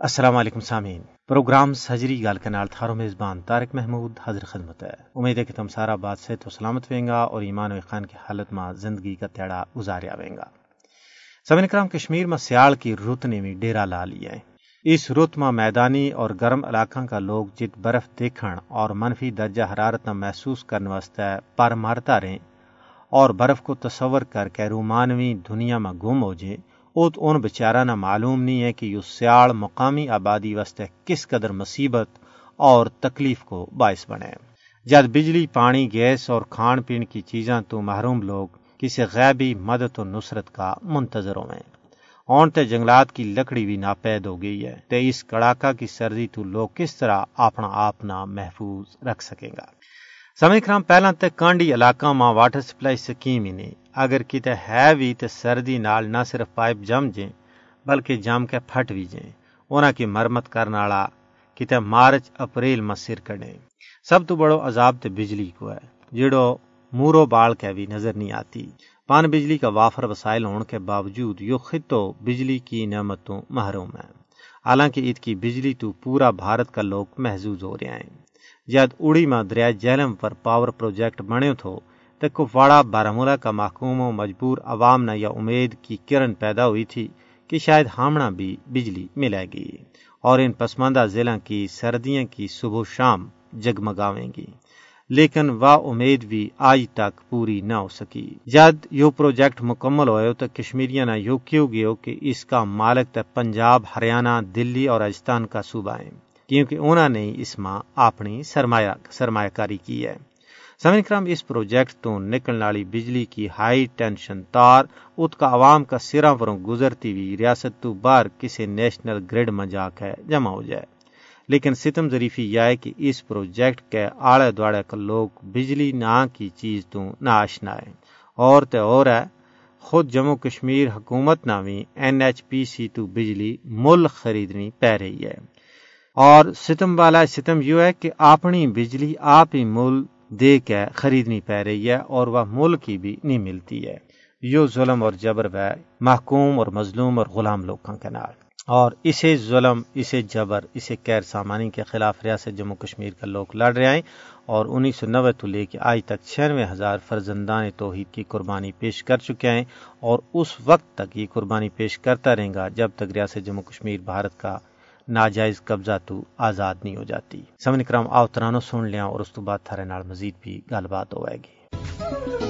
السلام علیکم سامعین۔ پروگرام سجری گال کنال تھارو میزبان طارق محمود حضر خدمت ہے۔ امید ہے کہ تم سارا بات سے تو سلامت ویں گا اور ایمان و خان کی حالت میں زندگی کا تیڑا گزاریا ویں گا۔ سمن کرام، کشمیر میں سیال کی رت نے بھی ڈیرا لا لیا ہے۔ اس رت میں میدانی اور گرم علاقوں کا لوگ جت برف دیکھن اور منفی درجہ حرارت نہ محسوس کرنے واسطے پر مارتا رہیں اور برف کو تصور کر کے رومانوی دنیا میں گم ہو جائیں۔ اوت ان بچارا نہ معلوم نہیں ہے کہ یہ سیاڑ مقامی آبادی واسطے کس قدر مصیبت اور تکلیف کو باعث بنے۔ جد بجلی، پانی، گیس اور کھان پین کی چیزاں تو محروم لوگ کسی غیبی مدد و نصرت کا منتظر ہوئے۔ اون تے جنگلات کی لکڑی بھی ناپید ہو گئی ہے۔ تے اس کڑاکا کی سردی تو لوگ کس طرح اپنا آپ نہ محفوظ رکھ سکیں گا۔ سمے کرام پہلا تے کانڈی علاقہ ماں واٹر سپلائی سکیم ہی نہیں۔ اگر کتے ہے بھی تو سردی نال نہ صرف پائپ جم جائیں بلکہ جم کے پھٹ بھی جائیں انہاں کی مرمت کرنے والا کتے مارچ اپریل میں سر کڑے سب تو بڑو عذاب تے بجلی کو ہے جڑو مورو بال کے بھی نظر نہیں آتی۔ پان بجلی کا وافر وسائل ہونے کے باوجود یو خطو بجلی کی نعمتوں محروم ہے حالانکہ عید کی بجلی تو پورا بھارت کا لوگ محظوظ ہو رہے ہیں۔ جد اڑی میں دریا جہلم پر پاور پروجیکٹ بنے تھو کپواڑہ بارہمولہ کا محکوم و مجبور عوام نہ یہ امید کی کرن پیدا ہوئی تھی کہ شاید ہامنا بھی بجلی ملے گی اور ان پسماندہ ضلع کی سردیاں کی صبح شام جگمگاویں گی۔ لیکن وہ امید بھی آج تک پوری نہ ہو سکی۔ جد یو پروجیکٹ مکمل ہوئے تو کشمیریاں نہ یو کیوں گئے کہ اس کا مالک تے پنجاب، ہریانہ، دلی اور راجستھان کا صوبہ ہے کیونکہ انہوں نے اس ماں اپنی سرمایہ سرمایہ کاری کی ہے۔ سمن کرام اس پروجیکٹ تو نکلنے والی بجلی کی ہائی ٹینشن تار، ات کا عوام کا سرا پروں گزرتی ہوئی ریاست تو باہر کسی نیشنل گریڈ میں جا کے جمع ہو جائے۔ لیکن ستم ظریفی یہ ہے کہ اس پروجیکٹ کے آڑے دوڑے کا لوگ بجلی نہ کی چیز تو نہ آشنا ہے۔ اور تے اور ہے، خود جموں کشمیر حکومت نہ بھی این ایچ پی سی تو بجلی مل خریدنی پہ رہی ہے۔ اور ستم والا ستم یوں ہے کہ اپنی بجلی آپ ہی مل دے کے خریدنی پہ رہی ہے اور وہ ملک کی بھی نہیں ملتی ہے۔ یو ظلم اور جبر ہے، محکوم اور مظلوم اور غلام لوگوں کے نال۔ اور اسے ظلم، اسے جبر، اسے کیر سامانی کے خلاف ریاست جموں کشمیر کا لوگ لڑ رہے ہیں۔ اور انیس سو نوے تو لے کے آج تک چھیانوے ہزار فرزندان توحید کی قربانی پیش کر چکے ہیں۔ اور اس وقت تک یہ قربانی پیش کرتا رہے گا جب تک ریاست جموں کشمیر بھارت کا ناجائز قبضہ تو آزاد نہیں ہو جاتی۔ سمن کرام، آؤ ترانو سن لیا اور اس تو بعد تھارے نال مزید بھی گل بات ہوئے گی۔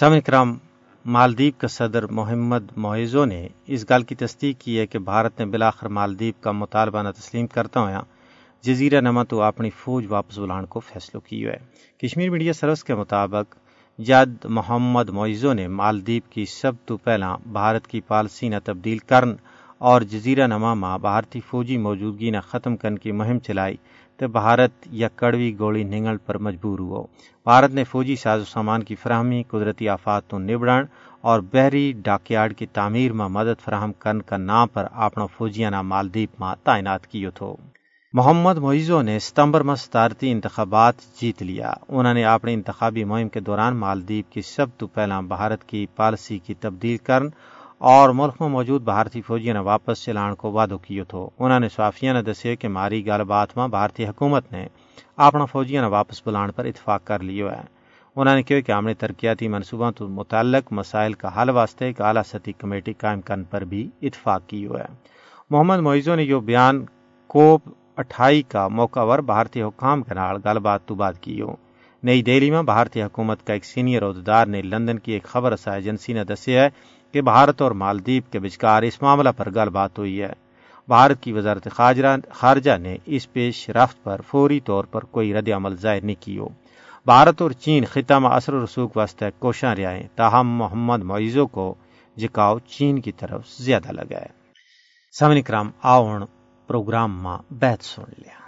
سامع کرام مالدیپ کا صدر محمد معیزو نے اس گل کی تصدیق کی ہے کہ بھارت نے بلاخر مالدیپ کا مطالبہ نہ تسلیم کرتا ہوا جزیرہ نما تو اپنی فوج واپس بلان کو فیصلو کی ہے کشمیر میڈیا سروس کے مطابق، جد محمد معیزو نے مالدیپ کی سب تو پہلا بھارت کی پالسی نہ تبدیل کرن اور جزیرہ نما ماں بھارتی فوجی موجودگی نہ ختم کرنے کی مہم چلائی۔ تو بھارت یا کڑوی گولی نگل پر مجبور ہو۔ بھارت نے فوجی ساز و سامان کی فراہمی، قدرتی آفات تو نبڑن اور بحری ڈاکیارڈ کی تعمیر میں مدد فراہم کرنے کا نام پر اپنا فوجیانہ مالدیپ ماں تعینات کیو تھو محمد معیزو نے ستمبر میں صدارتی انتخابات جیت لیا۔ انہوں نے اپنی انتخابی مہم کے دوران مالدیپ کی سب تو پہلا بھارت کی پالیسی کی تبدیل کرن اور ملک میں موجود بھارتی فوجیاں نے واپس چلان کو وعدو کیو تھو۔ انہوں نے صحافیہ نے دسے کہ ماری گل بات میں بھارتی حکومت نے اپنا فوجیاں نے واپس بلان پر اتفاق کر لیو ہے۔ انہوں نے کہا کہ اپنے ترقیاتی منصوبوں تو متعلق مسائل کا حل واسطے ایک اعلیٰ سطحی کمیٹی قائم کرنے پر بھی اتفاق کی ہے۔ محمد معیزو نے یہ بیان کوپ اٹھائی کا موقع ور بھارتی حکام کے نال گل بات تو بات کی ہو نئی دہلی میں بھارتی حکومت کا ایک سینئر عہدیدار نے لندن کی ایک خبر رسا ایجنسی نے دسیا ہے کہ بھارت اور مالدیپ کے بچکار اس معاملہ پر گل بات ہوئی ہے۔ بھارت کی وزارت خارجہ نے اس پیش رفت پر فوری طور پر کوئی رد عمل ظاہر نہیں کی ہو بھارت اور چین خطہ میں اثر و رسوخ واسطے کوشاں رہے تاہم محمد معیزوں کو جکاؤ چین کی طرف زیادہ لگا ہے۔ سمن کرام، آؤن پروگرام میں بیت سن لیا۔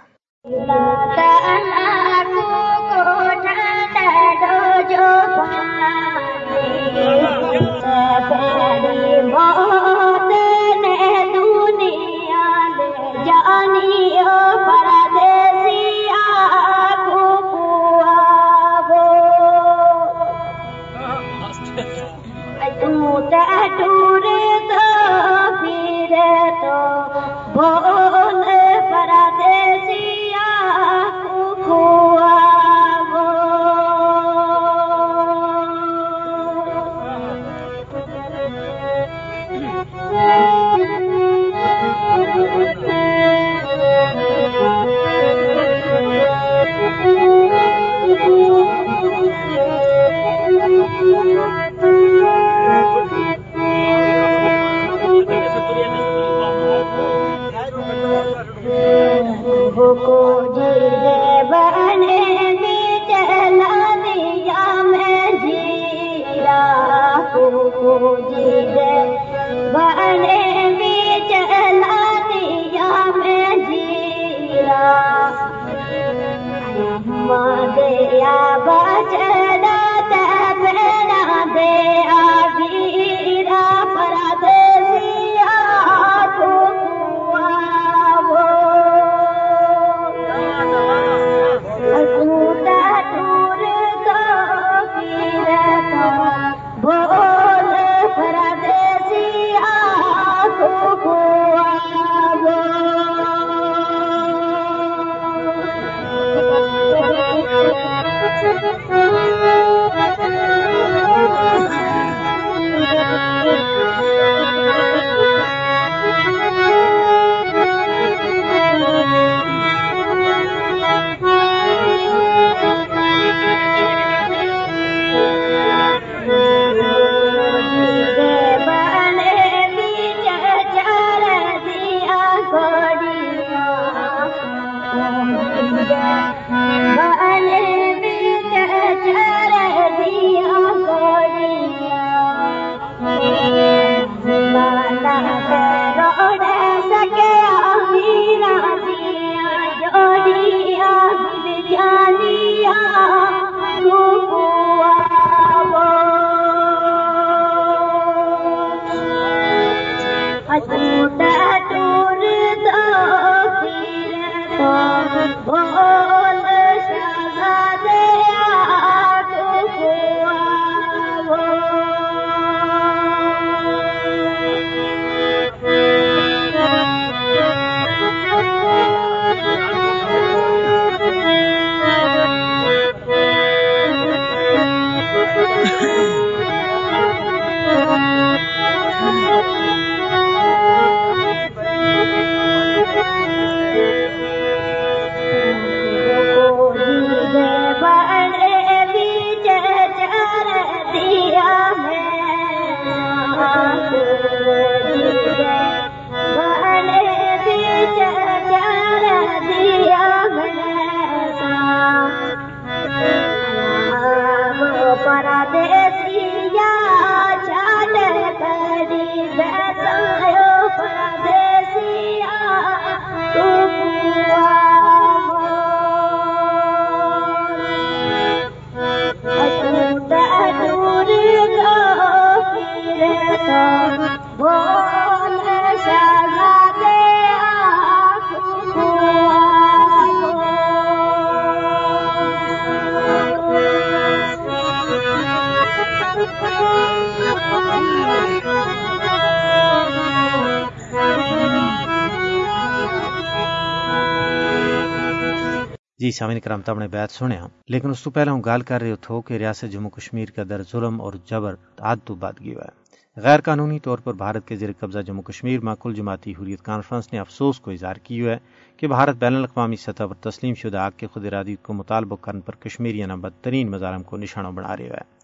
وہ کو جلوہ جی سامعین کرام تم نے بیعت سنیا ہاں، لیکن اس تو پہلے ہوں گال کر رہے تھو کہ ریاست جموں کشمیر کا در ظلم اور جبر عاد تو بات گیا ہے۔ غیر قانونی طور پر بھارت کے زیر قبضہ جموں کشمیر میں کل جماعتی حریت کانفرنس نے افسوس کو اظہار کی ہے کہ بھارت بین الاقوامی سطح پر تسلیم شدہ آگ کے خود ارادی کو مطالبہ کرنے پر کشمیریانہ بدترین مظالم کو نشانہ بنا رہے ہے۔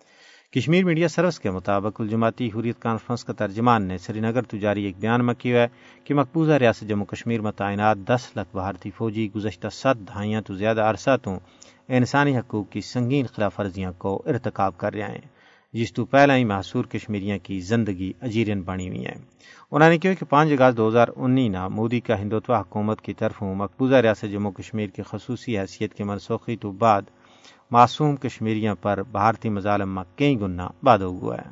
کشمیر میڈیا سروس کے مطابق الجماعتی حریت کانفرنس کا ترجمان نے سری نگر تو جاری ایک بیان میں کیا ہے کہ مقبوضہ ریاست جموں کشمیر میں تعینات دس لاکھ بھارتی فوجی، گزشتہ ست دہائیاں تو زیادہ عرصہ تو انسانی حقوق کی سنگین خلاف ورزیاں کو ارتکاب کر رہے ہیں۔ جس تو پہلا ہی محصور کشمیریاں کی زندگی اجیرن بنی ہوئی ہیں۔ انہوں نے کہا کہ پانچ اگست دو ہزار انی نا مودی کا ہندوتو حکومت کی طرف مقبوضہ ریاست جموں کشمیر کی خصوصی حیثیت کے منسوخی تو بعد معصوم کشمیریاں پر بھارتی مظالم میں کئی گنا باد ہوا ہے۔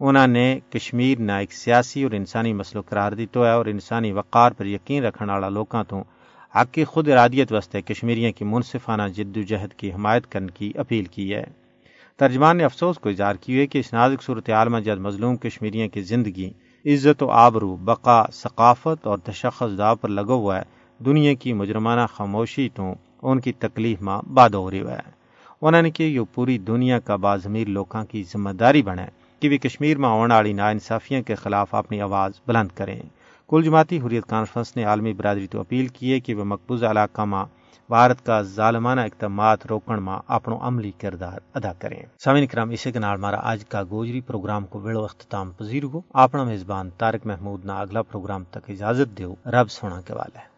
انہوں نے کشمیر نہ ایک سیاسی اور انسانی مسئلہ قرار دیتا ہے اور انسانی وقار پر یقین رکھنے والا لوگوں تو حق خود ارادیت واسطے کشمیریوں کی منصفانہ جد و جہد کی حمایت کرنے کی اپیل کی ہے۔ ترجمان نے افسوس کو اظہار کی ہے کہ اس نازک صورتحال میں جد مظلوم کشمیریوں کی زندگی عزت و آبرو، بقا، ثقافت اور تشخص داو پر لگا ہوا ہے۔ دنیا کی مجرمانہ خاموشی تو ان کی تکلیف میں باد ہو رہی ہے۔ انہوں نے کہ یہ پوری دنیا کا بازمیر لوگوں کی ذمہ داری بنے کہ وہ کشمیر میں آنے والی نا انصافیوں کے خلاف اپنی آواز بلند کریں۔ کل جماعتی حریت کانفرنس نے عالمی برادری تو اپیل کی ہے کہ وہ مقبوضہ علاقہ میں بھارت کا ظالمانہ اقدامات روکن میں اپنو عملی کردار ادا کریں۔ سامعین کرام اسے کے نال مارا آج کا گوجری پروگرام کو ویڑو اختتام پذیر ہو اپنا میزبان تارک محمود نہ اگلا پروگرام تک اجازت دیو، رب سونا کے والے